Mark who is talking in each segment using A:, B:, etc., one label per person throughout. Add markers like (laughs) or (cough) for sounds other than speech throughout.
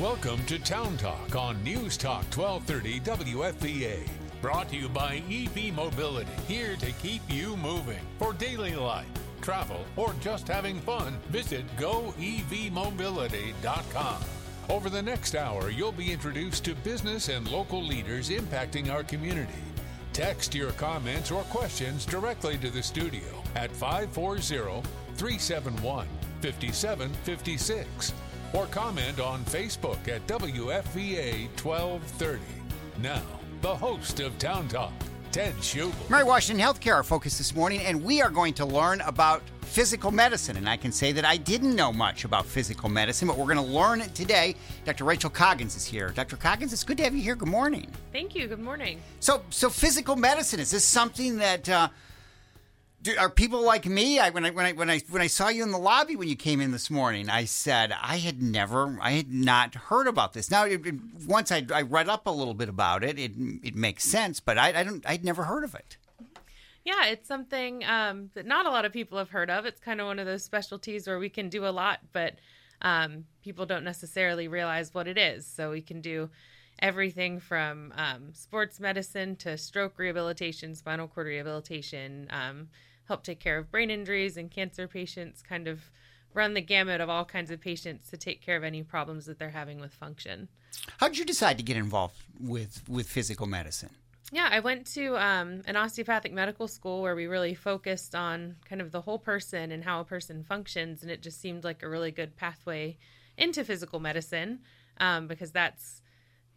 A: Welcome to Town Talk on News Talk 1230 WFVA. Brought to you by EV Mobility, here to keep you moving. For daily life, travel, or just having fun, visit goevmobility.com. Over the next hour, you'll be introduced to business and local leaders impacting our community. Text your comments or questions directly to the studio at 540 371 5756 or comment on Facebook at WFVA 1230. Now, the host of Town Talk, Ted Schubel.
B: Mary Washington Healthcare, our focus this morning, and we are going to learn about physical medicine. And I can say that I didn't know much about physical medicine, but we're going to learn it today. Dr. Rachel Coggins is here. Dr. Coggins, it's good to have you here. Good morning.
C: Thank you. Good morning.
B: So, so physical medicine is this something that uh, are people like me? I, when I when I when I when I saw you in the lobby when you came in this morning, I said I had never, I had not heard about this. Now, it, it, once I, I read up a little bit about it, it it makes sense, but I, I don't, I'd never heard of it.
C: Yeah, it's something um, that not a lot of people have heard of. It's kind of one of those specialties where we can do a lot, but um, people don't necessarily realize what it is. So we can do everything from um, sports medicine to stroke rehabilitation, spinal cord rehabilitation, um, help take care of brain injuries and cancer patients, kind of run the gamut of all kinds of patients to take care of any problems that they're having with function.
B: How did you decide to get involved with with physical medicine?
C: Yeah, I went to um, an osteopathic medical school where we really focused on kind of the whole person and how a person functions, and it just seemed like a really good pathway into physical medicine um, because that's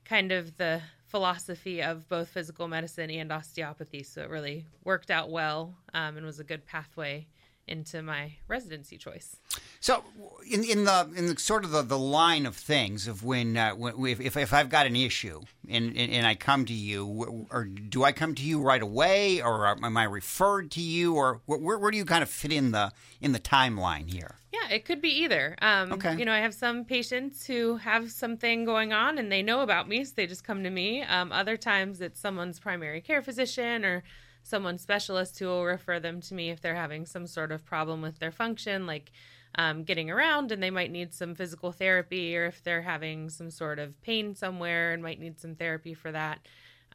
C: kind of the philosophy of both physical medicine and osteopathy. So it really worked out well um, and was a good pathway into my residency choice.
B: So, in, in the in the sort of the, the line of things of when, uh, when if, if I've got an issue and, and, and I come to you, or do I come to you right away, or am I referred to you, or where, where do you kind of fit in the in the timeline here?
C: Yeah, it could be either. Um,
B: Okay.
C: You know, I have some patients who have something going on and they know about me, so they just come to me. Um, other times it's someone's primary care physician or someone specialist who will refer them to me if they're having some sort of problem with their function, like um, getting around and they might need some physical therapy, or if they're having some sort of pain somewhere and might need some therapy for that.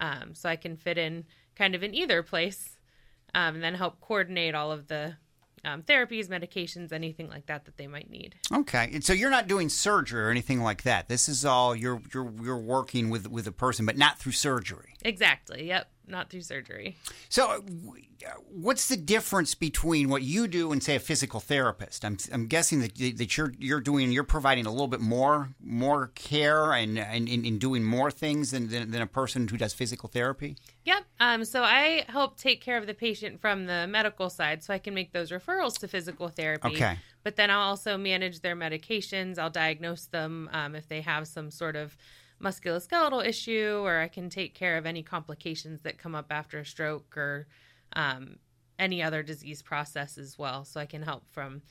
C: Um, so I can fit in kind of in either place um, and then help coordinate all of the um, therapies, medications, anything like that that they might need.
B: Okay, and so you're not doing surgery or anything like that. This is all you're you're you're working with with a person, but not through surgery.
C: Exactly. Yep. Not through surgery.
B: So, uh, what's the difference between what you do and say a physical therapist? I'm, I'm guessing that, that you're you're doing you're providing a little bit more more care and and in, in doing more things than, than than a person who does physical therapy.
C: Yep. Um, so I help take care of the patient from the medical side, so I can make those referrals to physical therapy.
B: Okay.
C: But then I'll also manage their medications. I'll diagnose them um, if they have some sort of musculoskeletal issue, or I can take care of any complications that come up after a stroke or um, any other disease process as well. So I can help from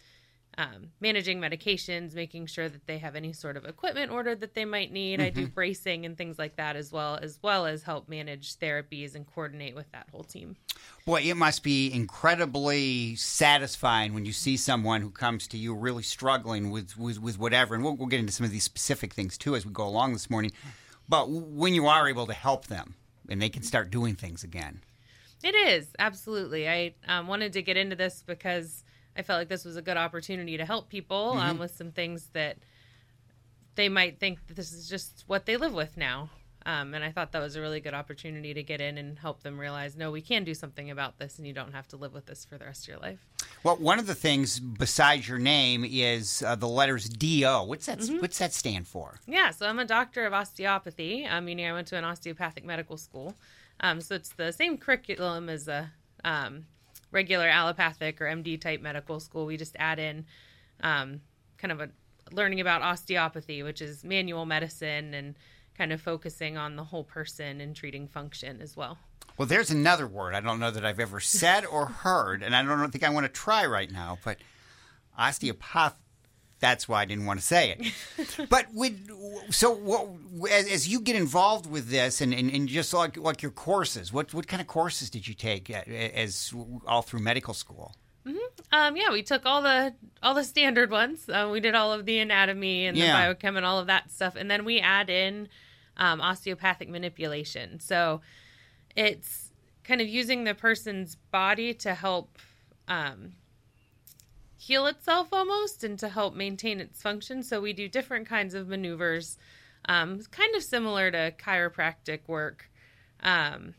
C: um, managing medications, making sure that they have any sort of equipment ordered that they might need. I do bracing and things like that as well, as well as help manage therapies and coordinate with that whole team.
B: Boy, it must be incredibly satisfying when you see someone who comes to you really struggling with, with, with whatever. And we'll, we'll get into some of these specific things too as we go along this morning. But when you are able to help them and they can start doing things again.
C: It is absolutely. I um, wanted to get into this because I felt like this was a good opportunity to help people um, with some things that they might think that this is just what they live with now. Um, and I thought that was a really good opportunity to get in and help them realize, no, we can do something about this, and you don't have to live with this for the rest of your life.
B: Well, one of the things besides your name is uh, the letters DO. What's that? What's that stand for?
C: Yeah, so I'm a doctor of osteopathy, um, meaning I went to an osteopathic medical school. Um, so it's the same curriculum as a um, regular allopathic or MD type medical school. We just add in um, kind of a learning about osteopathy, which is manual medicine and kind of focusing on the whole person and treating function as well.
B: Well, there's another word I don't know that I've ever said or heard, and I don't think I want to try right now, but osteopath. That's why I didn't want to say it. (laughs) but with so what, as, as you get involved with this, and, and, and just like like your courses, what what kind of courses did you take a- as all through medical school?
C: Um, yeah, we took all the all the standard ones. Uh, we did all of the anatomy and
B: Yeah.
C: the biochem and all of that stuff, and then we add in um, osteopathic manipulation. So it's kind of using the person's body to help um, heal itself almost and to help maintain its function. So we do different kinds of maneuvers, um, kind of similar to chiropractic work, um,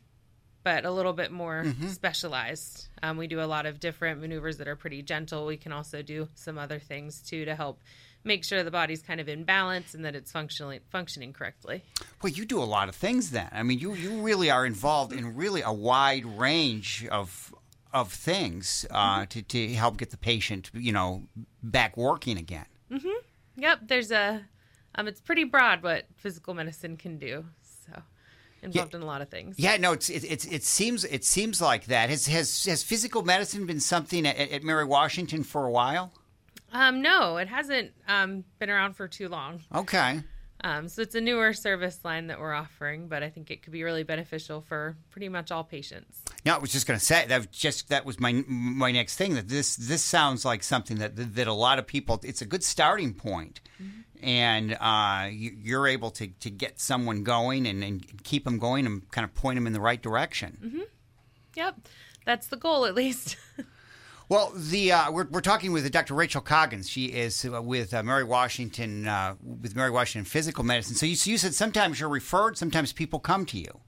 C: but a little bit more specialized. Um, we do a lot of different maneuvers that are pretty gentle. We can also do some other things too to help make sure the body's kind of in balance and that it's functionally functioning correctly.
B: Well, you do a lot of things then. I mean, you, you really are involved in really a wide range of of things uh, to, to help get the patient, you know, back working again.
C: Yep, there's a um, it's pretty broad what physical medicine can do. So involved in a lot of things.
B: Yeah, no, it's it, it's it seems it seems like that. Has has has physical medicine been something at, at Mary Washington for a while?
C: Um, no, it hasn't um, been around for too long.
B: Okay.
C: Um, so it's a newer service line that we're offering, but I think it could be really beneficial for pretty much all patients.
B: No, I was just going to say that was just that was my my next thing. That this this sounds like something that that a lot of people. It's a good starting point, and uh, you, you're able to to get someone going and, and keep them going and kind of point them in the right direction.
C: Yep, that's the goal at least. (laughs)
B: Well, the uh, we're, we're talking with Dr. Rachel Coggins. She is uh, with uh, Mary Washington uh, with Mary Washington Physical Medicine. So you, so you said sometimes you're referred, sometimes people come to you.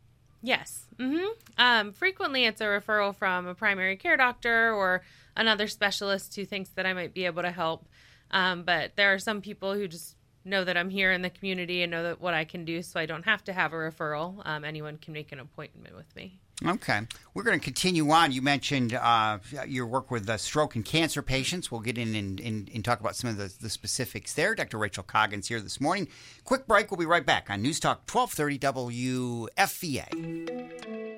C: yes. hmm Um, frequently, it's a referral from a primary care doctor or another specialist who thinks that I might be able to help. Um, but there are some people who just know that I'm here in the community and know that what I can do, so I don't have to have a referral. Um, anyone can make an appointment with me.
B: Okay, we're going to continue on. You mentioned uh, your work with uh, stroke and cancer patients. We'll get in and, and, and talk about some of the, the specifics there. Dr. Rachel Coggins here this morning. Quick break. We'll be right back on News Talk 1230 WFVA.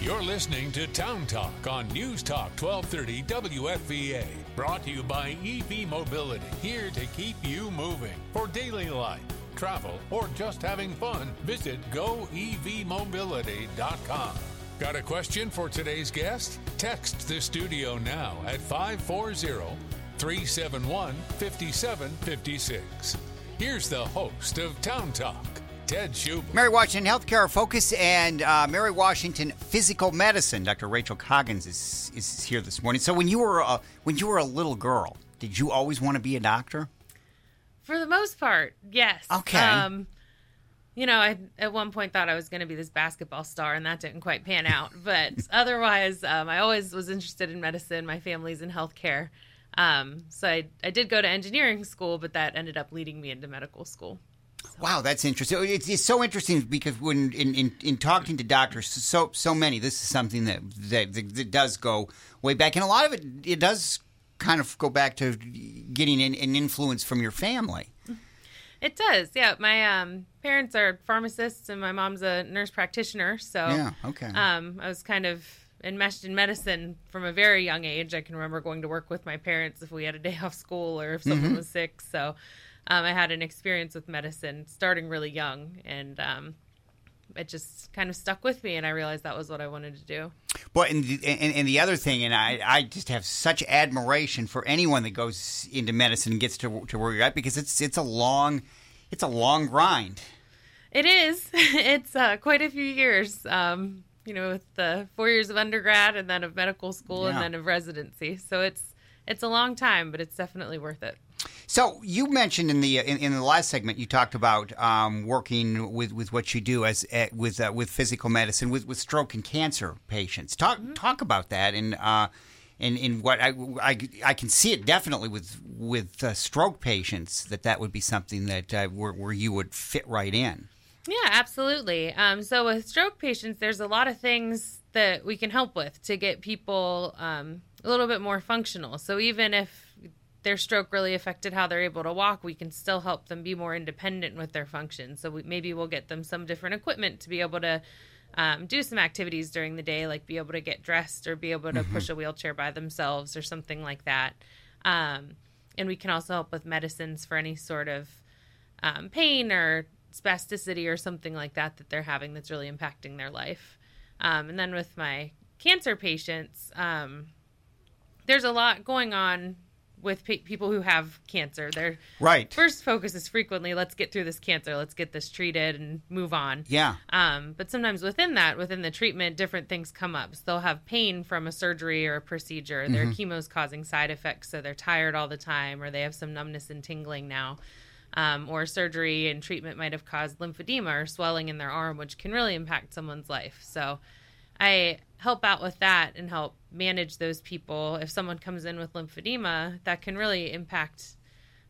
A: You're listening to Town Talk on News Talk 1230 WFVA. Brought to you by EV Mobility, here to keep you moving. For daily life, travel, or just having fun, visit goevmobility.com. Got a question for today's guest? Text the studio now at 540 371 5756. Here's the host of Town Talk, Ted Schubel.
B: Mary Washington Healthcare Focus and uh, Mary Washington Physical Medicine. Dr. Rachel Coggins is, is here this morning. So when you were a, when you were a little girl, did you always want to be a doctor?
C: For the most part, yes.
B: Okay.
C: Um, you know, I at one point thought I was going to be this basketball star, and that didn't quite pan out. (laughs) But otherwise, um, I always was interested in medicine. My family's in healthcare, um, so I I did go to engineering school, but that ended up leading me into medical school.
B: Wow, that's interesting. It's, it's so interesting because when in, in, in talking to doctors, so so many, this is something that, that that does go way back, and a lot of it it does kind of go back to getting an, an influence from your family.
C: It does, yeah. My um, parents are pharmacists, and my mom's a nurse practitioner. So
B: Yeah, okay.
C: um, I was kind of enmeshed in medicine from a very young age. I can remember going to work with my parents if we had a day off school or if someone was sick. So um, I had an experience with medicine starting really young, and um, it just kind of stuck with me. And I realized that was what I wanted to do.
B: But and the, and, and the other thing, and I, I just have such admiration for anyone that goes into medicine and gets to to where you're at because it's it's a long it's a long grind.
C: It is. (laughs) It's uh, quite a few years. Um, you know, with the four years of undergrad and then of medical school
B: Yeah.
C: and then of residency. So it's it's a long time, but it's definitely worth it.
B: So you mentioned in the in, in the last segment you talked about um, working with, with what you do as uh, with uh, with physical medicine with, with stroke and cancer patients. Talk talk about that and uh, and in what I, I I can see it definitely with with uh, stroke patients that that would be something that uh, where, where you would fit right in.
C: Yeah, absolutely. Um, so with stroke patients, there's a lot of things that we can help with to get people um, a little bit more functional. So even if their stroke really affected how they're able to walk, we can still help them be more independent with their function. So we, maybe we'll get them some different equipment to be able to um, do some activities during the day, like be able to get dressed or be able to push a wheelchair by themselves or something like that. Um, and we can also help with medicines for any sort of um, pain or spasticity or something like that that they're having that's really impacting their life. Um, and then with my cancer patients, um, there's a lot going on with pe- people who have cancer. Their
B: Right.
C: first focus is frequently let's get through this cancer, let's get this treated and move on.
B: Yeah.
C: Um, but sometimes within that, within the treatment, different things come up. So they'll have pain from a surgery or a procedure. Their chemo's causing side effects, so they're tired all the time, or they have some numbness and tingling now. Um, or surgery and treatment might have caused lymphedema or swelling in their arm, which can really impact someone's life. So I help out with that and help manage those people. If someone comes in with lymphedema, that can really impact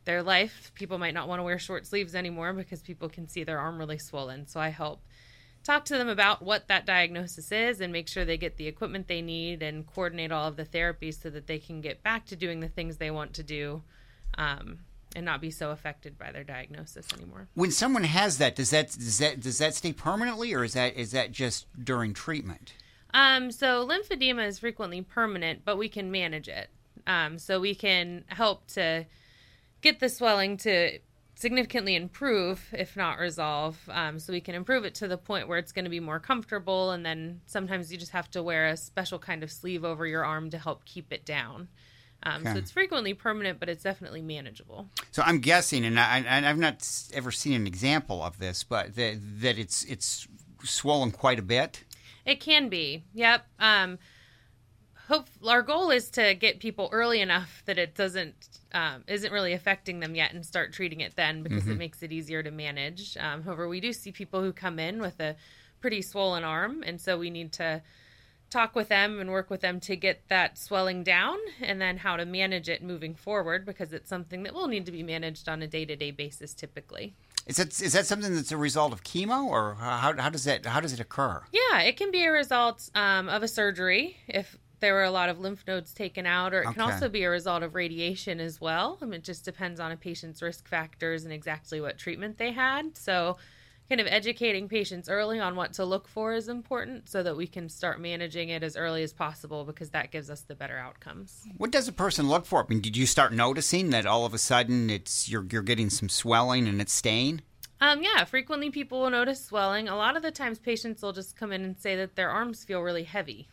C: their life. People might not want to wear short sleeves anymore because people can see their arm really swollen. So I help talk to them about what that diagnosis is and make sure they get the equipment they need and coordinate all of the therapies so that they can get back to doing the things they want to do um, and not be so affected by their diagnosis anymore.
B: When someone has that, does that does that does that stay permanently, or is that is that just during treatment?
C: Um, so lymphedema is frequently permanent, but we can manage it. Um, so we can help to get the swelling to significantly improve, if not resolve. Um, so we can improve it to the point where it's going to be more comfortable, and then sometimes you just have to wear a special kind of sleeve over your arm to help keep it down. Um,
B: Okay.
C: So it's frequently permanent, but it's definitely manageable.
B: So I'm guessing, and I, and I've not ever seen an example of this, but that that it's it's swollen quite a bit.
C: It can be. Yep. Um, hope our goal is to get people early enough that it doesn't um, isn't really affecting them yet, and start treating it then because it makes it easier to manage. Um, however, we do see people who come in with a pretty swollen arm, and so we need to talk with them and work with them to get that swelling down and then how to manage it moving forward because it's something that will need to be managed on a day-to-day basis typically.
B: Is that is that something that's a result of chemo, or how, how does that how does it occur?
C: Yeah, it can be a result um, of a surgery if there were a lot of lymph nodes taken out, or it can also be a result of radiation as well. I mean, it just depends on a patient's risk factors and exactly what treatment they had. So, kind of educating patients early on what to look for is important so that we can start managing it as early as possible because that gives us the better outcomes.
B: What does a person look for? I mean, did you start noticing that all of a sudden it's you're you're getting some swelling and it's staying?
C: Um, yeah, frequently people will notice swelling. A lot of the times, patients will just come in and say that their arms feel really heavy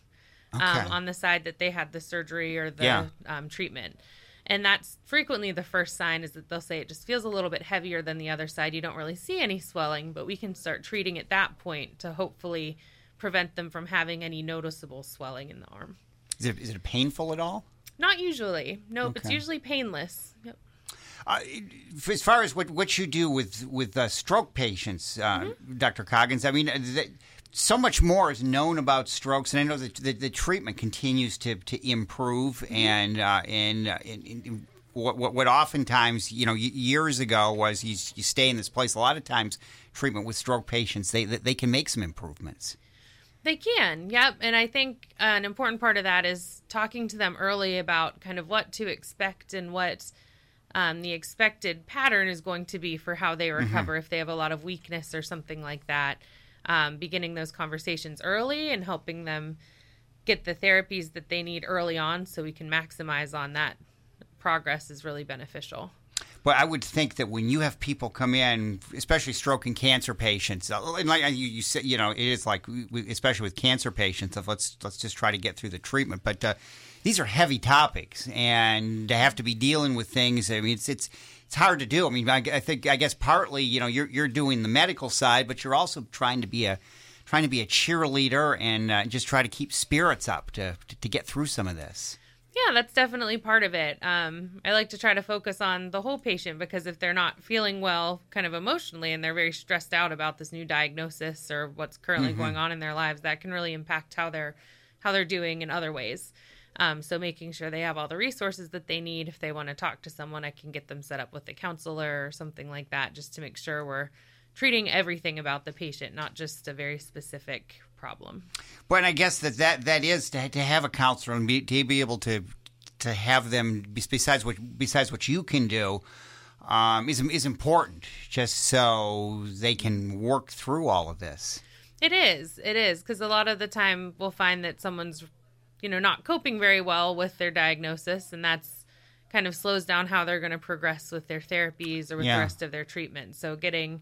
B: Okay.
C: um, on the side that they had the surgery or the
B: Yeah.
C: um, treatment. And that's frequently the first sign is that they'll say it just feels a little bit heavier than the other side. You don't really see any swelling, but we can start treating at that point to hopefully prevent them from having any noticeable swelling in the arm.
B: Is it is it painful at all?
C: Not usually. Nope, it's usually painless. Yep.
B: Uh, as far as what what you do with with uh, stroke patients, uh,
C: Mm-hmm.
B: Dr. Coggins, I mean, uh, th- so much more is known about strokes, and I know that the, the treatment continues to to improve,
C: Mm-hmm.
B: and uh, and, uh, and, and what, what what oftentimes you know years ago was you, you stay in this place. A lot of times, treatment with stroke patients they they can make some improvements.
C: They can, yep. And I think an important part of that is talking to them early about kind of what to expect and what um, the expected pattern is going to be for how they recover if they have a lot of weakness or something like that. Um, beginning those conversations early and helping them get the therapies that they need early on so we can maximize on that progress is really beneficial.
B: But I would think that when you have people come in, especially stroke and cancer patients, uh, and like you, you said, you know, it is like, especially with cancer patients, of let's let's just try to get through the treatment. But uh, these are heavy topics, and to have to be dealing with things. I mean, it's it's it's hard to do. I mean, I, I think I guess partly, you know, you're you're doing the medical side, but you're also trying to be a trying to be a cheerleader and uh, just try to keep spirits up to, to to get through some of this.
C: Yeah, that's definitely part of it. Um, I like to try to focus on the whole patient because if they're not feeling well, kind of emotionally, and they're very stressed out about this new diagnosis or what's currently going on in their lives, that can really impact how they're how they're doing in other ways. Um, so making sure they have all the resources that they need. If they want to talk to someone, I can get them set up with a counselor or something like that, just to make sure we're treating everything about the patient, not just a very specific problem.
B: But I guess that that, that is to, to have a counselor and be, to be able to to have them besides what besides what you can do um, is is important just so they can work through all of this.
C: It is. It is because a lot of the time we'll find that someone's, you know, not coping very well with their diagnosis, and that's kind of slows down how they're going to progress with their therapies or with
B: Yeah.
C: the rest of their treatment. So getting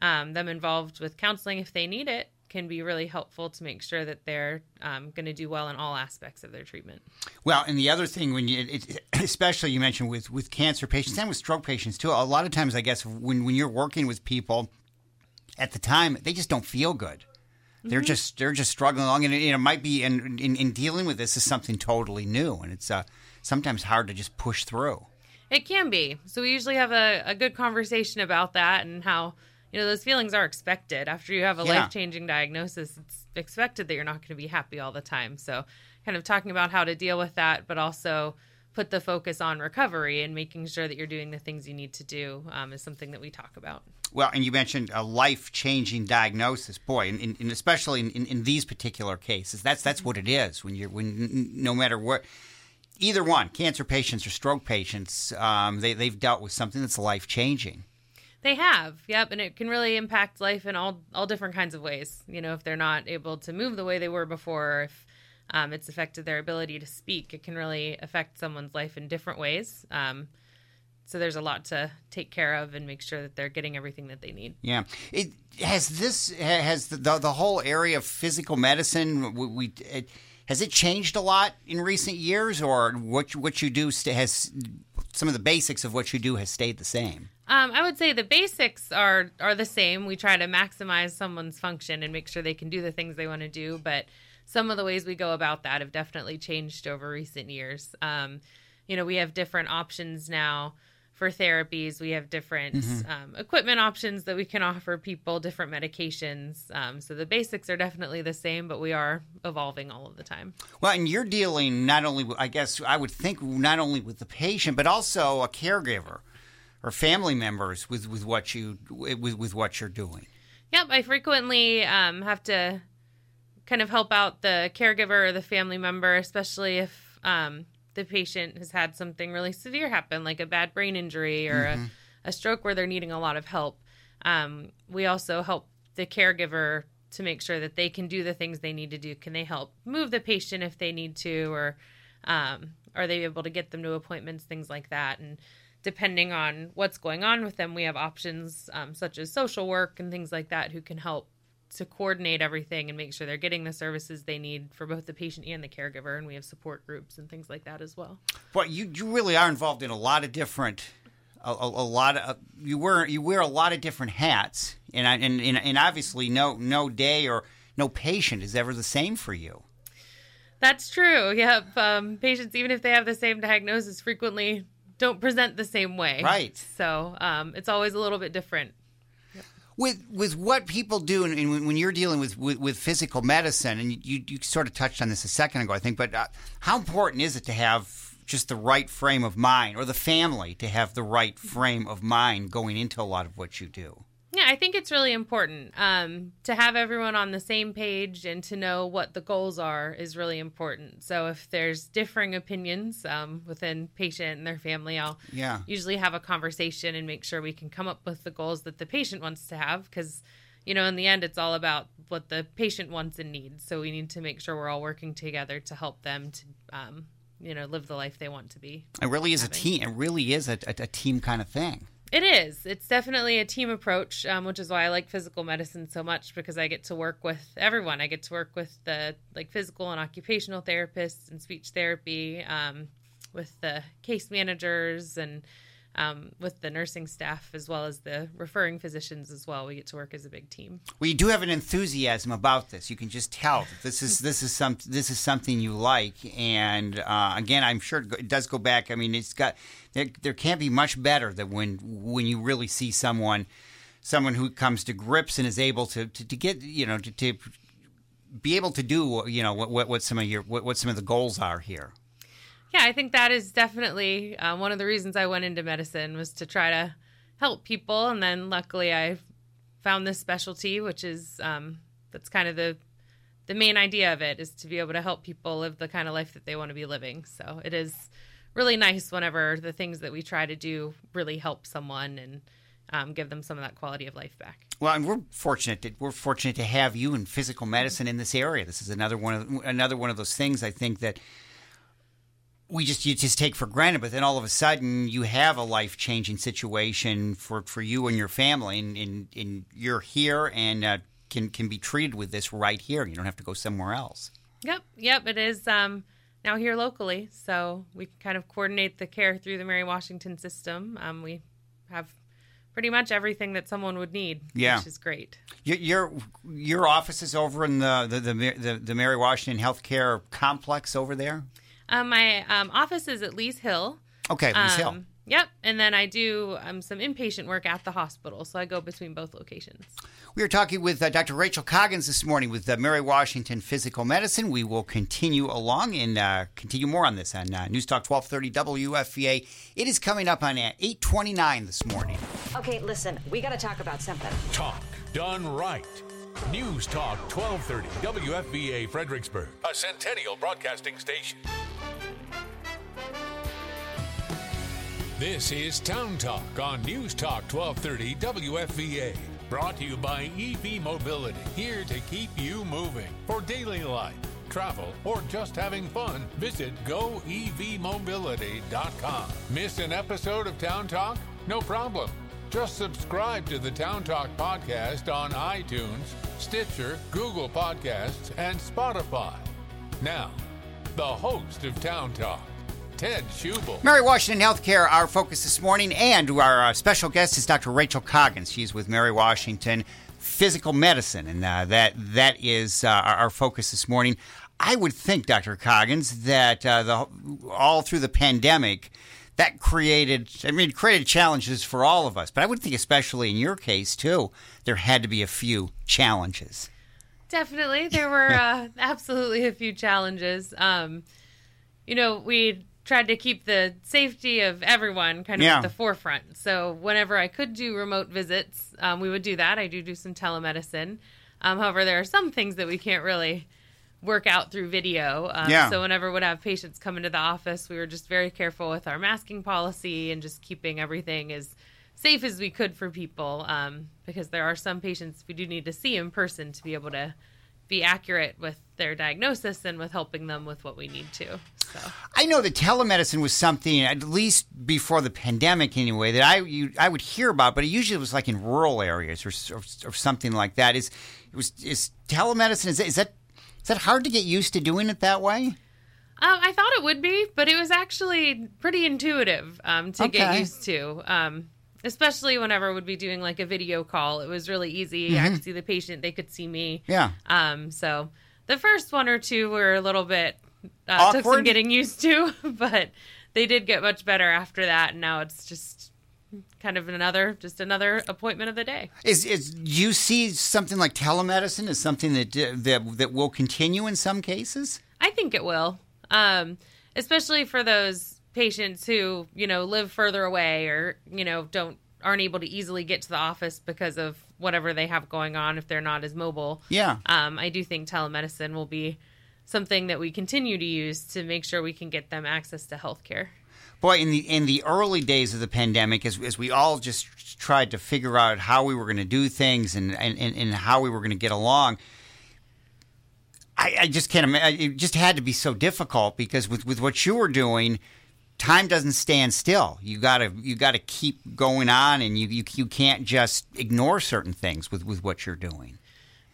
C: um, them involved with counseling if they need it can be really helpful to make sure that they're um, going to do well in all aspects of their treatment.
B: Well, and the other thing, when you, it, especially you mentioned with with cancer patients and with stroke patients too, a lot of times, I guess, when when you're working with people, at the time they just don't feel good. They're
C: Mm-hmm.
B: just they're just struggling along, and it, it might be in, in in dealing with this is something totally new, and it's uh, sometimes hard to just push through.
C: It can be. So we usually have a, a good conversation about that and how, you know, those feelings are expected. After you have a
B: Yeah.
C: life changing diagnosis, it's expected that you're not going to be happy all the time. So kind of talking about how to deal with that, but also put the focus on recovery and making sure that you're doing the things you need to do um, is something that we talk about.
B: Well, and you mentioned a life changing diagnosis, boy, and, and, and especially in, in, in these particular cases, that's that's what it is. When you're when no matter what, either one, cancer patients or stroke patients, um, they they've dealt with something that's life changing.
C: They have, yep, and it can really impact life in all all different kinds of ways. You know, if they're not able to move the way they were before, if um, it's affected their ability to speak, it can really affect someone's life in different ways. Um, so there's a lot to take care of and make sure that they're getting everything that they need.
B: Yeah, it has this has the the, the whole area of physical medicine. We, we it, has it changed a lot in recent years, or what you- what you do has some of the basics of what you do has stayed the same.
C: Um, I would say the basics are are the same. We try to maximize someone's function and make sure they can do the things they want to do, but some of the ways we go about that have definitely changed over recent years. Um, you know, we have different options now for therapies. We have different um, equipment options that we can offer people, different medications. Um, so the basics are definitely the same, but we are evolving all of the time.
B: Well, and you're dealing not only, I guess, I would think not only with the patient, but also a caregiver or family members with, with what you with, with what you're doing.
C: Yep, I frequently um, have to kind of help out the caregiver or the family member, especially if um, the patient has had something really severe happen, like a bad brain injury or a, a stroke where they're needing a lot of help. Um, we also help the caregiver to make sure that they can do the things they need to do. Can they help move the patient if they need to, or um, are they able to get them to appointments, things like that? And depending on what's going on with them, we have options um, such as social work and things like that who can help to coordinate everything and make sure they're getting the services they need for both the patient and the caregiver. And we have support groups and things like that as well.
B: But you, you really are involved in a lot of different, a, a, a lot of you wear you wear a lot of different hats, and I- and and, and obviously no no day or no patient is ever the same for you.
C: That's true. Yep. Um, patients, even if they have the same diagnosis, frequently don't present the same way.
B: Right.
C: So um, it's always a little bit different.
B: With with what people do and, and when, you're dealing with, with, with physical medicine and you, you sort of touched on this a second ago i think but uh, how important is it to have just the right frame of mind or the family to have the right frame of mind going into a lot of what you do
C: Yeah, I think it's really important um, to have everyone on the same page and to know what the goals are is really important. So if there's differing opinions um, within patient and their family, I'll
B: Yeah.
C: usually have a conversation and make sure we can come up with the goals that the patient wants to have because you know in the end it's all about what the patient wants and needs. So we need to make sure we're all working together to help them to um, you know live the life they want to be.
B: it really is a team it really is a, a, a team kind of thing
C: It is. It's definitely a team approach, um, which is why I like physical medicine so much because I get to work with everyone. I get to work with the like physical and occupational therapists and speech therapy, um, with the case managers and um, with the nursing staff as well as the referring physicians as well. We get to work as a big team.
B: well you do have an enthusiasm about this you can just tell that this is this is some this is something you like and uh, again i'm sure it does go back i mean it's got there, there can't be much better than when when you really see someone someone who comes to grips and is able to to, to get you know to, to be able to do you know what what, what some of your what, what some of the goals are here
C: Yeah, I think that is definitely uh, one of the reasons I went into medicine was to try to help people, and then luckily I found this specialty, which is um, that's kind of the the main idea of it is to be able to help people live the kind of life that they want to be living. So it is really nice whenever the things that we try to do really help someone and um, give them some of that quality of life back.
B: Well, and we're fortunate that we're fortunate to have you in physical medicine in this area. This is another one of another one of those things I think that we just you just take for granted, but then all of a sudden you have a life changing situation for, for you and your family, and, and, and you're here and uh, can can be treated with this right here. You don't have to go somewhere else.
C: Yep, yep, it is um, now here locally, so we can kind of coordinate the care through the Mary Washington system. Um, we have pretty much everything that someone would need,
B: Yeah.
C: which is great.
B: Your your, your office is over in the the, the the the Mary Washington Healthcare Complex over there.
C: Um, my um, office is at Lee's Hill.
B: Okay, Lee's Hill.
C: Um, Yep, and then I do um, some inpatient work at the hospital, so I go between both locations.
B: We are talking with uh, Dr. Rachel Coggins this morning with uh, Mary Washington Physical Medicine. We will continue along and uh, continue more on this on uh, News Talk 1230 WFVA. It is coming up on uh, 829 this morning.
D: Okay, listen, we gotta talk about something.
A: Talk done right. News Talk 1230 WFVA Fredericksburg, a Centennial Broadcasting Station. This is Town Talk on News Talk 1230 WFVA. Brought to you by EV Mobility, here to keep you moving. For daily life, travel, or just having fun, visit goevmobility.com. Miss an episode of Town Talk? No problem. Just subscribe to the Town Talk podcast on iTunes, Stitcher, Google Podcasts, and Spotify. Now, the host of Town Talk, Ted Schubel.
B: Mary Washington Healthcare, our focus this morning, and our uh, special guest is Dr. Rachel Coggins. She's with Mary Washington Physical Medicine, and uh, that that is uh, our, our focus this morning. I would think, Dr. Coggins, that uh, the all through the pandemic, that created, I mean, created challenges for all of us. But I would think, especially in your case too, there had to be a few challenges.
C: Definitely, there were (laughs) uh, absolutely a few challenges. Um, you know, we tried to keep the safety of everyone kind of
B: Yeah.
C: at the forefront. So whenever I could do remote visits, um, we would do that. I do do some telemedicine. Um, however, there are some things that we can't really work out through video. Um,
B: Yeah.
C: So whenever we'd have patients come into the office, we were just very careful with our masking policy and just keeping everything as safe as we could for people. Um, because there are some patients we do need to see in person to be able to be accurate with their diagnosis and with helping them with what we need to. So
B: I know that telemedicine was something, at least before the pandemic anyway, that I you, I would hear about, but it usually was like in rural areas or, or, or something like that. Is it was is telemedicine? Is that, is that is that hard to get used to doing it that way?
C: Um, I thought it would be, but it was actually pretty intuitive um, to get used to. Um, especially whenever we'd be doing like a video call, it was really easy. I could see the patient; they could see me.
B: Mm-hmm. Yeah.
C: Um, so the first one or two were a little bit uh, took some getting used to, (laughs) but they did get much better after that. And now it's just kind of another, just another appointment of the day.
B: Is is do you see something like telemedicine as something that uh, that that will continue in some cases?
C: I think it will, um, especially for those patients who you know live further away or you know don't aren't able to easily get to the office because of whatever they have going on if they're not as mobile.
B: Yeah.
C: Um, I do think telemedicine will be something that we continue to use to make sure we can get them access to healthcare.
B: Boy, in the in the early days of the pandemic, as, as we all just tried to figure out how we were going to do things and, and, and, and how we were going to get along, I, I just can't imagine. It just had to be so difficult because with, with what you were doing, time doesn't stand still. You gotta you gotta keep going on, and you you, you can't just ignore certain things with, with what you're doing.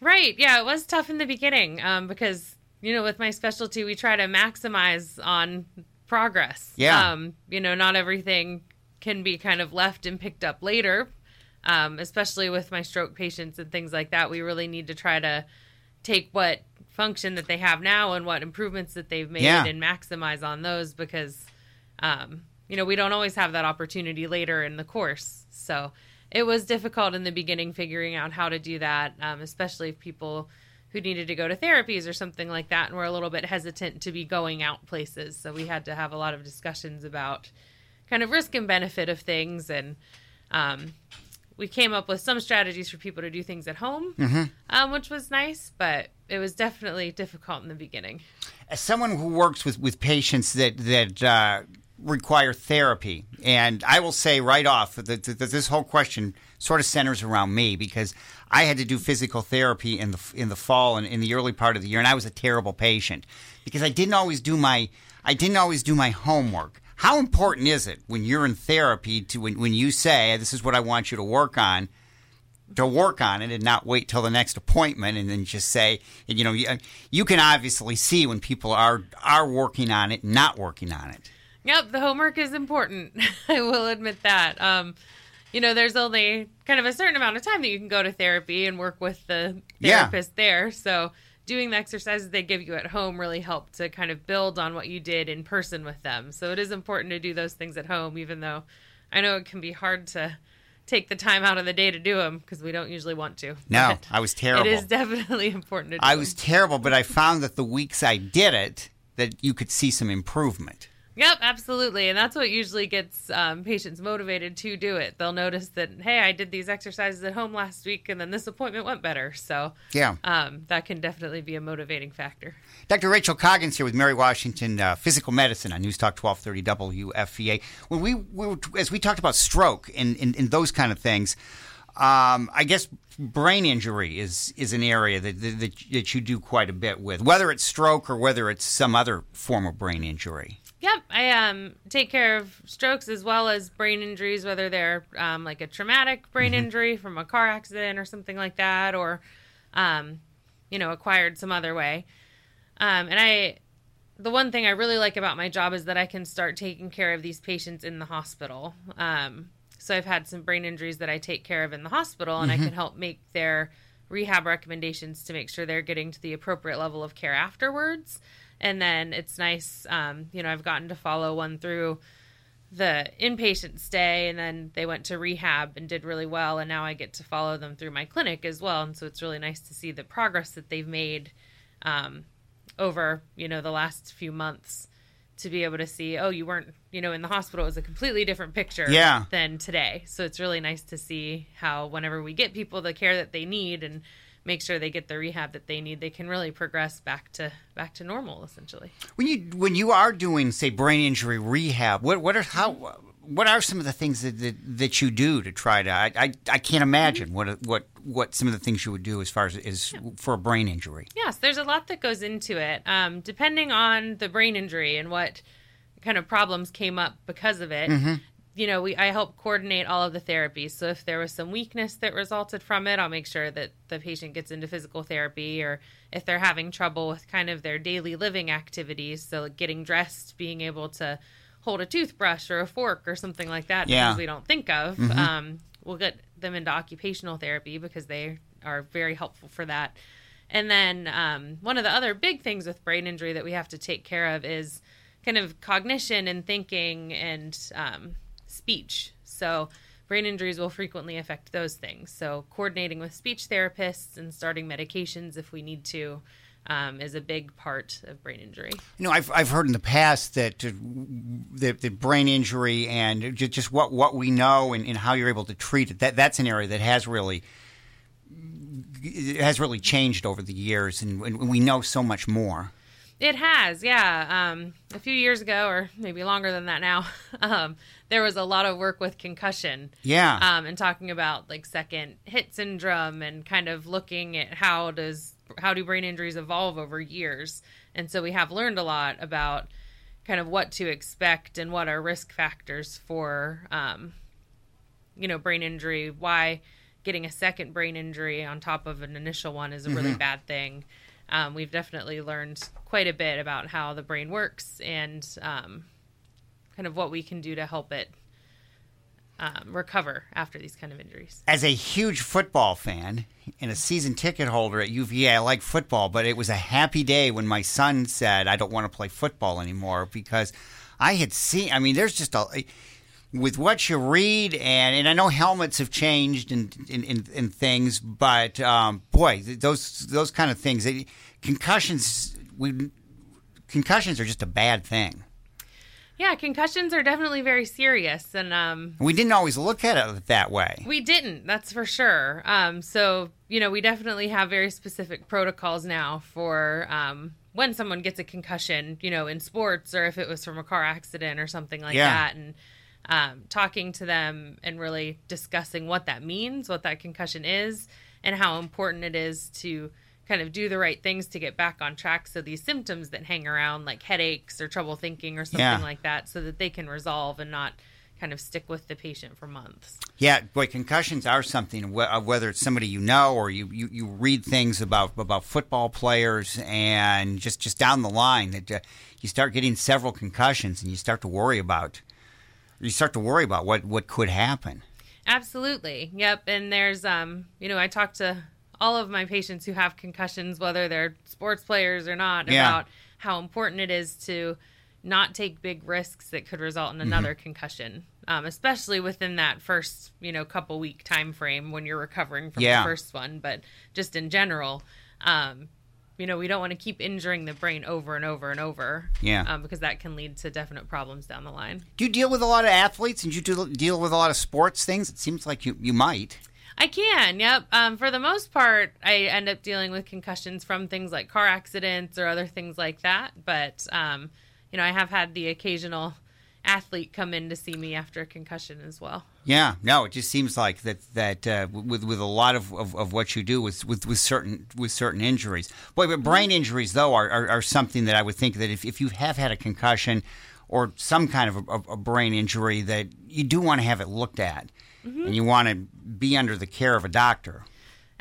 C: Right. Yeah, it was tough in the beginning um, because, you know, with my specialty, we try to maximize on progress.
B: Yeah.
C: Um, you know, not everything can be kind of left and picked up later, um, especially with my stroke patients and things like that. We really need to try to take what function that they have now and what improvements that they've made
B: Yeah.
C: and maximize on those because, um, you know, we don't always have that opportunity later in the course. So it was difficult in the beginning figuring out how to do that, um, especially if people who needed to go to therapies or something like that and were a little bit hesitant to be going out places. So we had to have a lot of discussions about kind of risk and benefit of things and um, we came up with some strategies for people to do things at home, um, which was nice, but it was definitely difficult in the beginning.
B: as someone who works with, with patients that that uh, require therapy, and I will say right off that, this whole question sort of centers around me because I had to do physical therapy in the in the fall and in the early part of the year, and I was a terrible patient because I didn't always do my I didn't always do my homework. How important is it when you're in therapy to when, when you say this is what I want you to work on? to work on it and not wait till the next appointment and then just say, you know, you, you can obviously see when people are are working on it, not working on it.
C: Yep, the homework is important. (laughs) I will admit that. Um, you know, there's only kind of a certain amount of time that you can go to therapy and work with the
B: Yeah.
C: therapist there. So doing the exercises they give you at home really help to kind of build on what you did in person with them. So it is important to do those things at home, even though I know it can be hard to take the time out of the day to do them because we don't usually want to.
B: No,
C: But
B: I was terrible.
C: It is (laughs) definitely important to do
B: I
C: them.
B: was terrible, but I found that the weeks I did it, that you could see some improvement.
C: Yep, absolutely. And that's what usually gets um, patients motivated to do it. They'll notice that, hey, I did these exercises at home last week and then this appointment went better. So,
B: Yeah.
C: um, that can definitely be a motivating factor.
B: Dr. Rachel Coggins here with Mary Washington uh, Physical Medicine on News Talk 1230 WFVA. When we, we were, as we talked about stroke and, and, and those kind of things, um, I guess brain injury is is an area that, that that you do quite a bit with, whether it's stroke or whether it's some other form of brain injury.
C: Yep, I um, take care of strokes as well as brain injuries, whether they're um, like a traumatic brain injury from a car accident or something like that, or um, you know, acquired some other way. Um, and I, the one thing I really like about my job is that I can start taking care of these patients in the hospital. Um, so I've had some brain injuries that I take care of in the hospital, and I can help make their rehab recommendations to make sure they're getting to the appropriate level of care afterwards. And then it's nice, um, you know, I've gotten to follow one through the inpatient stay and then they went to rehab and did really well and now I get to follow them through my clinic as well. And so it's really nice to see the progress that they've made um, over you know the last few months to be able to see oh you weren't you know in the hospital. It was a completely different picture
B: Yeah.
C: than today. So it's really nice to see how whenever we get people the care that they need and make sure they get the rehab that they need they can really progress back to back to normal essentially
B: When you when you are doing say brain injury rehab, what what are how what are some of the things that that, that you do to try to I, I, I can't imagine what what what some of the things you would do as far as is for a brain injury.
C: Yes, there's a lot that goes into it. Um, depending on the brain injury and what kind of problems came up because of it, you know, we I help coordinate all of the therapies. So if there was some weakness that resulted from it, I'll make sure that the patient gets into physical therapy, or if they're having trouble with kind of their daily living activities, so like getting dressed, being able to hold a toothbrush or a fork or something like that,
B: Yeah.
C: things we don't think of. Um, we'll get them into occupational therapy because they are very helpful for that. And then um, one of the other big things with brain injury that we have to take care of is kind of cognition and thinking and um, speech. So brain injuries will frequently affect those things. So coordinating with speech therapists and starting medications if we need to um, is a big part of brain injury.
B: You know, I've I've heard in the past that uh, that, that brain injury and just, what what we know and, and how you're able to treat it that that's an area that has really has really changed over the years, and we know so much more.
C: It has, yeah. Um, a few years ago, or maybe longer than that now, (laughs) um, there was a lot of work with concussion.
B: Yeah.
C: Um, and talking about like second hit syndrome and kind of looking at how does how do brain injuries evolve over years. And so we have learned a lot about kind of what to expect and what are risk factors for, um, you know, brain injury. Why getting a second brain injury on top of an initial one is a really bad thing. Um, we've definitely learned quite a bit about how the brain works and um, kind of what we can do to help it um, recover after these kind of injuries.
B: As a huge football fan and a season ticket holder at UVA, I like football, but it was a happy day when my son said, I don't want to play football anymore because I had seen, I mean, there's just a. With what you read, and, and I know helmets have changed and and, and, and things, but um, boy, those those kind of things, they, concussions, we concussions are just a bad thing.
C: Yeah, concussions are definitely very serious, and um,
B: We didn't always look at it that way.
C: We didn't, that's for sure. Um, so, you know, we definitely have very specific protocols now for um, when someone gets a concussion, you know, in sports or if it was from a car accident or something like
B: Yeah.
C: that. And um, talking to them and really discussing what that means, what that concussion is, and how important it is to kind of do the right things to get back on track so these symptoms that hang around like headaches or trouble thinking or something
B: Yeah.
C: like that so that they can resolve and not kind of stick with the patient for months.
B: Yeah, boy, concussions are something. uh, Whether it's somebody you know or you, you, you read things about about football players and just just down the line that uh, you start getting several concussions and you start to worry about you start to worry about what what could happen.
C: Absolutely. Yep. And there's, um, you know, I talk to all of my patients who have concussions, whether they're sports players or not,
B: Yeah.
C: about how important it is to not take big risks that could result in another concussion, um, especially within that first, you know, couple week time frame when you're recovering from
B: Yeah.
C: the first one. But just in general, um, you know, we don't want to keep injuring the brain over and over and over.
B: Yeah.
C: Um, because that can lead to definite problems down the line.
B: Do you deal with a lot of athletes and you do deal with a lot of sports things? It seems like you, you might.
C: I can, yep. Um, for the most part, I end up dealing with concussions from things like car accidents or other things like that. But, um, you know, I have had the occasional athlete come in to see me after a concussion as well.
B: Yeah, no, it just seems like that that uh, with with a lot of, of, of what you do with, with with certain with certain injuries. Boy, but brain injuries though are, are, are something that I would think that if, if you have had a concussion or some kind of a, a brain injury, that you do want to have it looked at, and you want to be under the care of a doctor.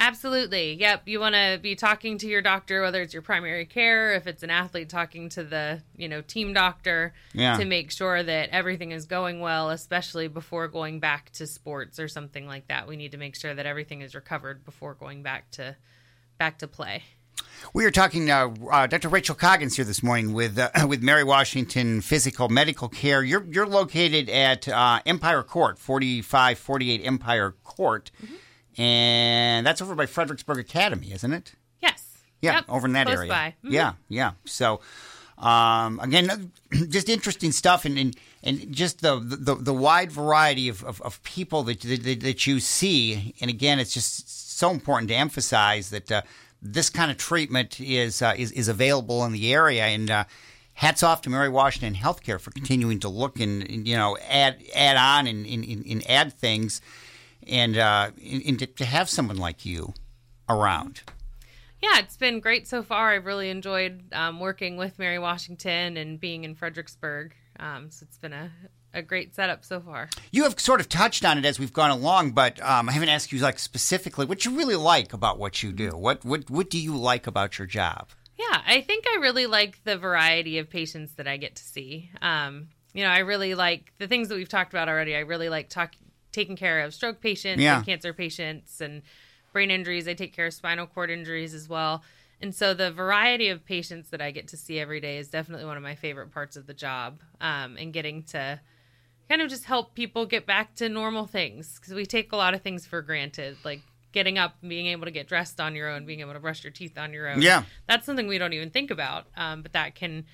C: Absolutely. Yep. You want to be talking to your doctor, whether it's your primary care, if it's an athlete, talking to the, you know, team doctor
B: Yeah.
C: to make sure that everything is going well, especially before going back to sports or something like that. We need to make sure that everything is recovered before going back to back to play.
B: We are talking. Uh, uh, Dr. Rachel Coggins here this morning with uh, (clears throat) with Mary Washington Physical Medical Care. You're you're located at uh, Empire Court, forty five forty eight Empire Court, and that's over by Fredericksburg Academy, isn't it?
C: Yes.
B: Yeah,
C: Yep.
B: over in that
C: Close
B: area.
C: Mhm.
B: Yeah, yeah. So, um, again, (clears throat) just interesting stuff, and and, and just the, the the wide variety of, of, of people that, that that you see. And again, it's just so important to emphasize that uh, this kind of treatment is uh, is is available in the area. And uh, hats off to Mary Washington Healthcare for continuing to look and, and, you know add add on and, and and add things, and uh, and, to, to have someone like you around.
C: Yeah, it's been great so far. I've really enjoyed um, working with Mary Washington and being in Fredericksburg. Um, so it's been a, a great setup so far.
B: You have sort of touched on it as we've gone along, but um, I haven't asked you like specifically what you really like about what you do. What what what do you like about your job?
C: Yeah, I think I really like the variety of patients that I get to see. Um, you know, I really like the things that we've talked about already. I really like talk, taking care of stroke patients
B: Yeah.
C: and cancer patients and brain injuries. I take care of spinal cord injuries as well. And so the variety of patients that I get to see every day is definitely one of my favorite parts of the job. Um, and getting to kind of just help people get back to normal things because we take a lot of things for granted, like getting up and being able to get dressed on your own, being able to brush your teeth on your own.
B: Yeah.
C: that's something we don't even think about, um, but that can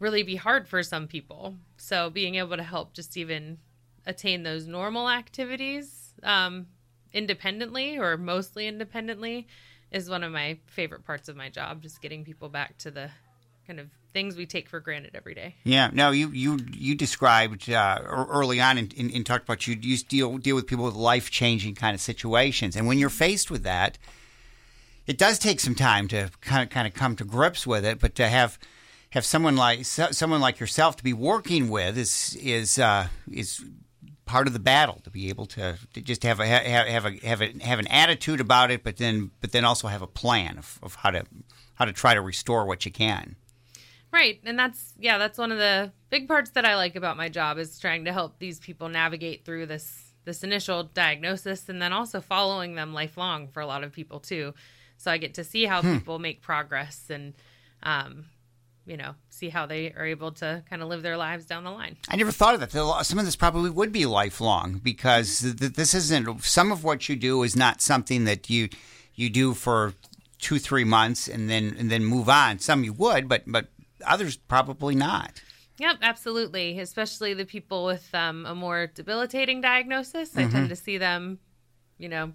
C: really be hard for some people. So being able to help just even attain those normal activities um, independently or mostly independently is one of my favorite parts of my job. Just getting people back to the kind of things we take for granted every day.
B: Yeah, no, you you you described uh, early on and, and, and talked about you you deal deal with people with life changing kind of situations, and when you're faced with that, it does take some time to kind of kind of come to grips with it. But to have have someone like so, someone like yourself to be working with is is uh, is part of the battle to be able to, to just have a have, have a have a have an attitude about it, but then but then also have a plan of, of how to how to try to restore what you can.
C: Right. And that's yeah, that's one of the big parts that I like about my job is trying to help these people navigate through this this initial diagnosis and then also following them lifelong for a lot of people too. So I get to see how people make progress and um you know, see how they are able to kind of live their lives down the line.
B: I never thought of that. Some of this probably would be lifelong because th- th- this isn't. Some of what you do is not something that you you do for two three months and then and then move on. Some you would, but but others probably not.
C: Yep, absolutely. Especially the people with um, a more debilitating diagnosis. I tend to see them, you know,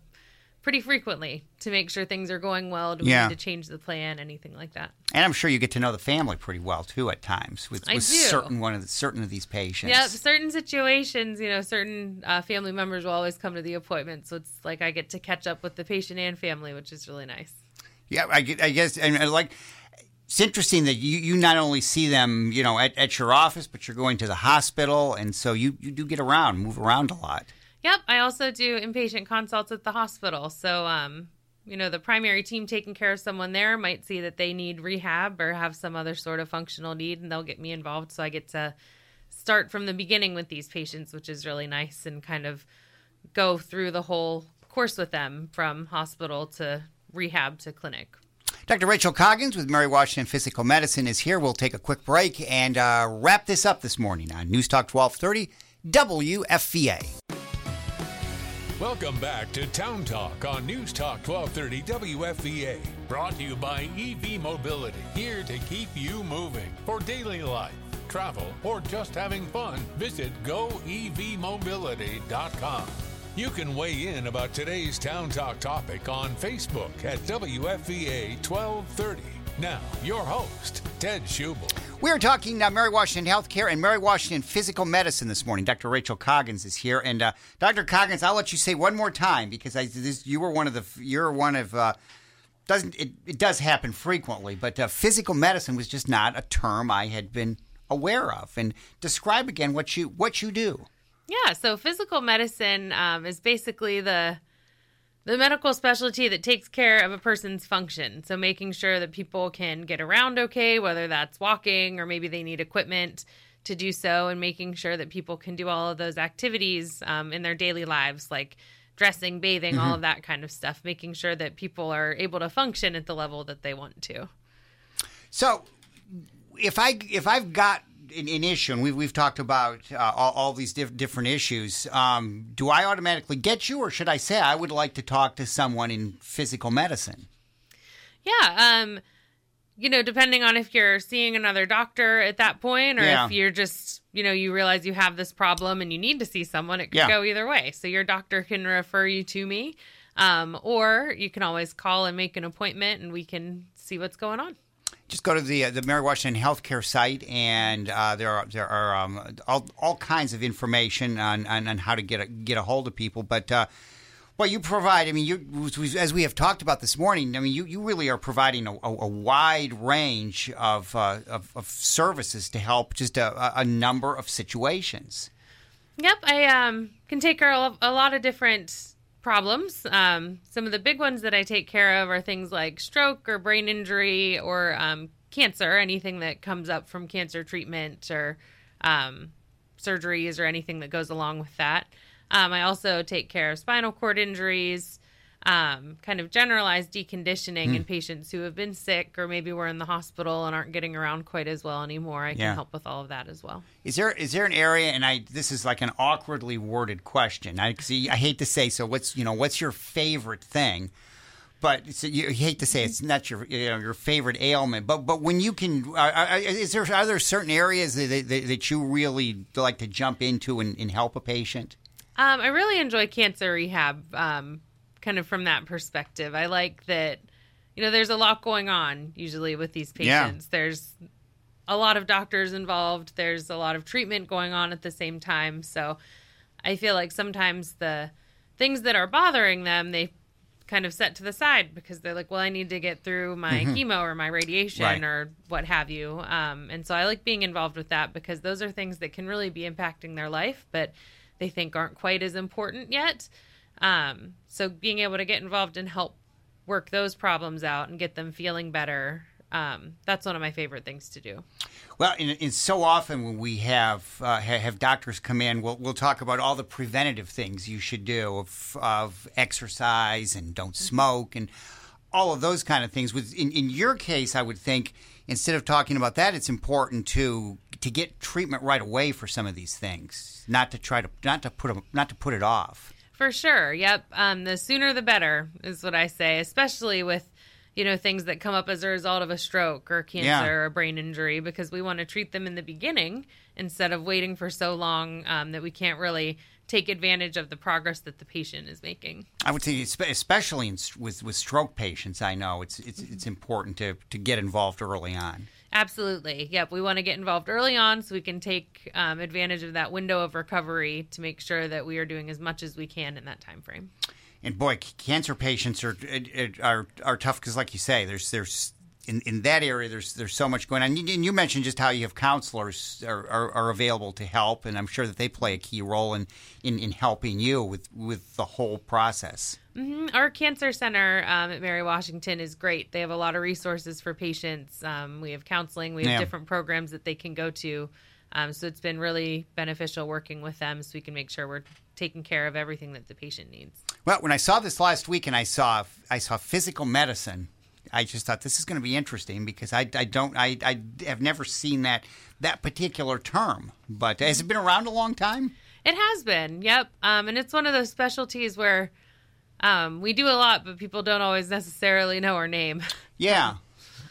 C: pretty frequently to make sure things are going well. Do we
B: Yeah.
C: need to change the plan? Anything like that?
B: And I'm sure you get to know the family pretty well too at times with, with certain one of the, certain of these patients.
C: Yep, certain situations, you know, certain uh, family members will always come to the appointment. So it's like I get to catch up with the patient and family, which is really nice.
B: Yeah, I, I guess, and like it's interesting that you, you not only see them, you know, at, at your office, but you're going to the hospital, and so you, you do get around, move around a lot.
C: Yep, I also do inpatient consults at the hospital. So, um, you know, the primary team taking care of someone there might see that they need rehab or have some other sort of functional need, and they'll get me involved. So I get to start from the beginning with these patients, which is really nice, and kind of go through the whole course with them from hospital to rehab to clinic.
B: Dr. Rachel Coggins with Mary Washington Physical Medicine is here. We'll take a quick break and uh, wrap this up this morning on News Talk 1230 WFVA.
A: Welcome back to Town Talk on News Talk 1230 WFVA. Brought to you by EV Mobility, here to keep you moving for daily life, travel, or just having fun. Visit goevmobility.com. You can weigh in about today's Town Talk topic on Facebook at WFVA 1230. Now, your host, Ted Schubel.
B: We are talking uh, Mary Washington Healthcare and Mary Washington Physical Medicine this morning. Dr. Rachel Coggins is here, and uh, Dr. Coggins, I'll let you say one more time because I, this, you were one of the you're one of uh, doesn't it, it does happen frequently, but uh, physical medicine was just not a term I had been aware of. And describe again what you what you do.
C: Yeah, so physical medicine um, is basically the the medical specialty that takes care of a person's function. So making sure that people can get around okay, whether that's walking or maybe they need equipment to do so, and making sure that people can do all of those activities um, in their daily lives, like dressing, bathing, mm-hmm. all of that kind of stuff. Making sure that people are able to function at the level that they want to.
B: So, if I if I've got an, an issue, and we've, we've talked about uh, all, all, these diff- different issues. Um, do I automatically get you, or should I say I would like to talk to someone in physical medicine?
C: Yeah. Um, you know, depending on if you're seeing another doctor at that point, or yeah. if you're just, you know, you realize you have this problem and you need to see someone, it could yeah. go either way. So your doctor can refer you to me, um, or you can always call and make an appointment, and we can see what's going on
B: just go to the uh, the Mary Washington Healthcare site, and uh, there are there are um, all, all kinds of information on, on, on, how to get a, get a hold of people. But uh, what you provide, I mean, you as we have talked about this morning, I mean, you, you really are providing a, a, a wide range of, uh, of, of services to help just a, a number of situations.
C: Yep, I um, can take a lot of different problems. Um, some of the big ones that I take care of are things like stroke or brain injury or um, cancer, anything that comes up from cancer treatment or um, surgeries or anything that goes along with that. Um, I also take care of spinal cord injuries, um, kind of generalized deconditioning mm. in patients who have been sick or maybe were in the hospital and aren't getting around quite as well anymore. I can yeah. help with all of that as well.
B: Is there is there an area? And I this is like an awkwardly worded question. I see. I hate to say so. What's you know what's your favorite thing? But so you, you, hate to say it's not your you know your favorite ailment, but but when you can, uh, is there are there certain areas that, that, that you really like to jump into and, and help a patient?
C: Um, I really enjoy cancer rehab. Um, kind of from that perspective. I like that, you know, there's a lot going on usually with these patients. Yeah. There's a lot of doctors involved, there's a lot of treatment going on at the same time. So I feel like sometimes the things that are bothering them, they kind of set to the side because they're like, well, I need to get through my mm-hmm. chemo or my radiation right. or what have you. Um, and so I like being involved with that because those are things that can really be impacting their life, but they think aren't quite as important yet. Um, so being able to get involved and help work those problems out and get them feeling better, um, that's one of my favorite things to do.
B: Well, and, and so often when we have uh, have doctors come in, we'll we'll talk about all the preventative things you should do of, of exercise and don't mm-hmm. smoke and all of those kind of things. With in, in your case, I would think instead of talking about that, it's important to to get treatment right away for some of these things, not to try to not to put them, not to put it off.
C: For sure. Yep. Um, the sooner the better is what I say, especially with you know things that come up as a result of a stroke or cancer yeah. or a brain injury because we want to treat them in the beginning instead of waiting for so long um, that we can't really take advantage of the progress that the patient is making.
B: I would say, especially in, with with stroke patients, I know it's it's it's important to to get involved early on.
C: Absolutely. Yep. We want to get involved early on so we can take um, advantage of that window of recovery to make sure that we are doing as much as we can in that time frame.
B: And boy, cancer patients are are are tough because, like you say, there's there's in, in that area, there's there's so much going on. And you, mentioned just how you have counselors are, are, are available to help, and I'm sure that they play a key role in, in, in helping you with with the whole process.
C: Mm-hmm. Our cancer center um, at Mary Washington is great. They have a lot of resources for patients. Um, we have counseling. We have
B: Yeah.
C: different programs that they can go to. Um, so it's been really beneficial working with them, so we can make sure we're taking care of everything that the patient needs.
B: Well, when I saw this last week and I saw I saw physical medicine, I just thought this is going to be interesting because I, I don't I, I have never seen that that particular term. But has it been around a long time?
C: It has been, yep. Um, and it's one of those specialties where um, we do a lot, but people don't always necessarily know our name. (laughs)
B: Yeah.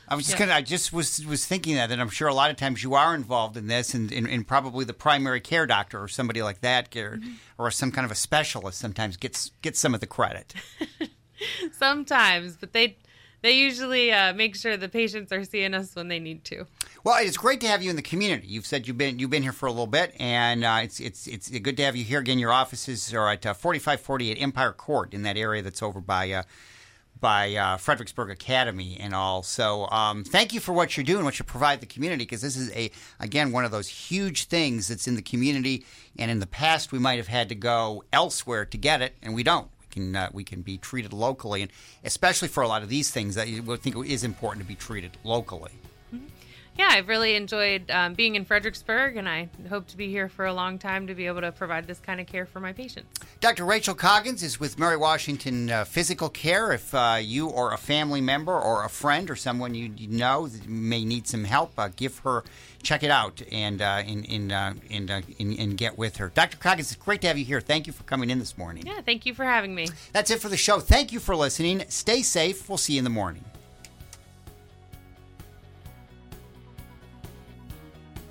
B: I was just
C: Yeah.
B: gonna. I just was was thinking that, and I'm sure a lot of times you are involved in this, and, and, and probably the primary care doctor or somebody like that, or, or some kind of a specialist, sometimes gets gets some of the credit. (laughs)
C: Sometimes, but they they usually uh, make sure the patients are seeing us when they need to.
B: Well, it's great to have you in the community. You've said you've been you've been here for a little bit, and uh, it's it's it's good to have you here again. Your offices are at uh, 4548 Empire Court in that area that's over by. Uh, by uh, Fredericksburg Academy and all. So, um, thank you for what you're doing, what you provide the community, because this is a again one of those huge things that's in the community. And in the past, we might have had to go elsewhere to get it, and we don't. Can uh, we can be treated locally, and especially for a lot of these things that you would think is important to be treated locally.
C: Yeah, I've really enjoyed um, being in Fredericksburg, and I hope to be here for a long time to be able to provide this kind of care for my patients.
B: Dr. Rachel Coggins is with Mary Washington uh, Physical Care. If uh, you or a family member or a friend or someone you, know may need some help, uh, give her, check it out, and uh, and and, uh, and, uh, and and get with her. Dr. Coggins, it's great to have you here. Thank you for coming in this morning.
C: Yeah, thank you for having me.
B: That's it for the show. Thank you for listening. Stay safe. We'll see you in the morning.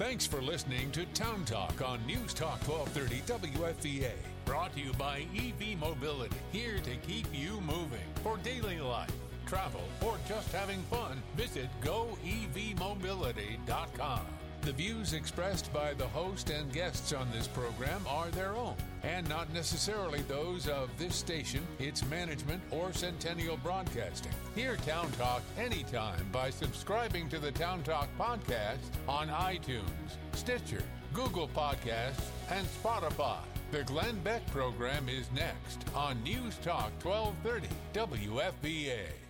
A: Thanks for listening to Town Talk on News Talk 1230 WFVA. Brought to you by EV Mobility, here to keep you moving. For daily life, travel, or just having fun, visit goevmobility.com. The views expressed by the host and guests on this program are their own and not necessarily those of this station, its management, or Centennial Broadcasting. Hear Town Talk anytime by subscribing to the Town Talk podcast on iTunes, Stitcher, Google Podcasts, and Spotify. The Glenn Beck program is next on News Talk 1230 WFVA.